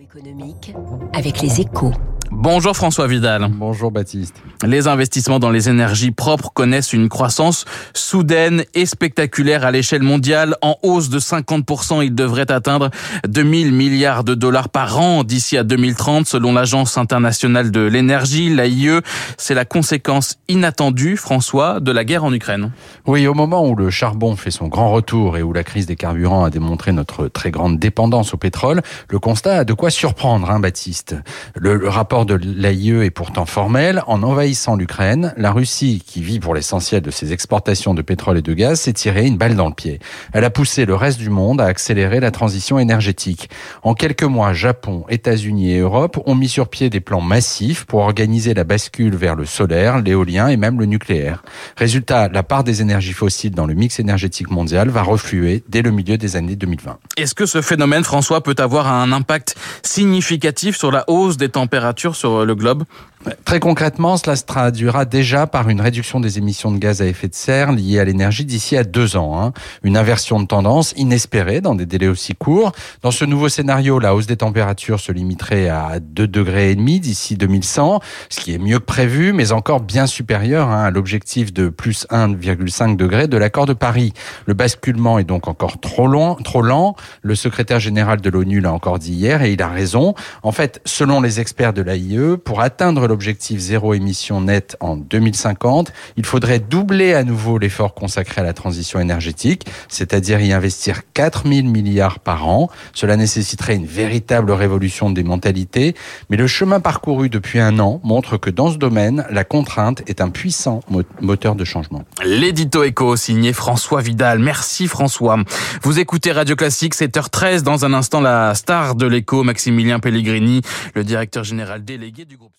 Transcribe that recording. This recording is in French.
économique avec les échos. Bonjour François Vidal. Bonjour Baptiste. Les investissements dans les énergies propres connaissent une croissance soudaine et spectaculaire à l'échelle mondiale. En hausse de 50%, ils devraient atteindre 2000 milliards de dollars par an d'ici à 2030 selon l'Agence internationale de l'énergie, l'AIE. C'est la conséquence inattendue, François, de la guerre en Ukraine. Oui, au moment où le charbon fait son grand retour et où la crise des carburants a démontré notre très grande dépendance au pétrole, le constat a de quoi surprendre, hein, Baptiste. Le, le rapport de l'AIE est pourtant formel. En envahissant l'Ukraine, la Russie, qui vit pour l'essentiel de ses exportations de pétrole et de gaz, s'est tiré une balle dans le pied. Elle a poussé le reste du monde à accélérer la transition énergétique. En quelques mois, Japon, États-Unis et Europe ont mis sur pied des plans massifs pour organiser la bascule vers le solaire, l'éolien et même le nucléaire. Résultat, la part des énergies fossiles dans le mix énergétique mondial va refluer dès le milieu des années 2020. Est-ce que ce phénomène, François, peut avoir un impact significatif sur la hausse des températures sur le globe Très concrètement, cela se traduira déjà par une réduction des émissions de gaz à effet de serre liées à l'énergie d'ici à deux ans. Hein. Une inversion de tendance inespérée dans des délais aussi courts. Dans ce nouveau scénario, la hausse des températures se limiterait à 2 degrés et demi d'ici 2100, ce qui est mieux que prévu, mais encore bien supérieur hein, à l'objectif de plus 1,5 degré de l'accord de Paris. Le basculement est donc encore trop long, trop lent. Le secrétaire général de l'ONU l'a encore dit hier et il a raison. En fait, selon les experts de l'AIE, pour atteindre l'objectif zéro émission nette en 2050, il faudrait doubler à nouveau l'effort consacré à la transition énergétique, c'est-à-dire y investir 4 000 milliards par an. Cela nécessiterait une véritable révolution des mentalités, mais le chemin parcouru depuis un an montre que dans ce domaine, la contrainte est un puissant moteur de changement. L'édito éco signé François Vidal. Merci François. Vous écoutez Radio Classique, 7h13. Dans un instant, la star de l'écho, Maximilien Pellegrini, le directeur général délégué du groupe.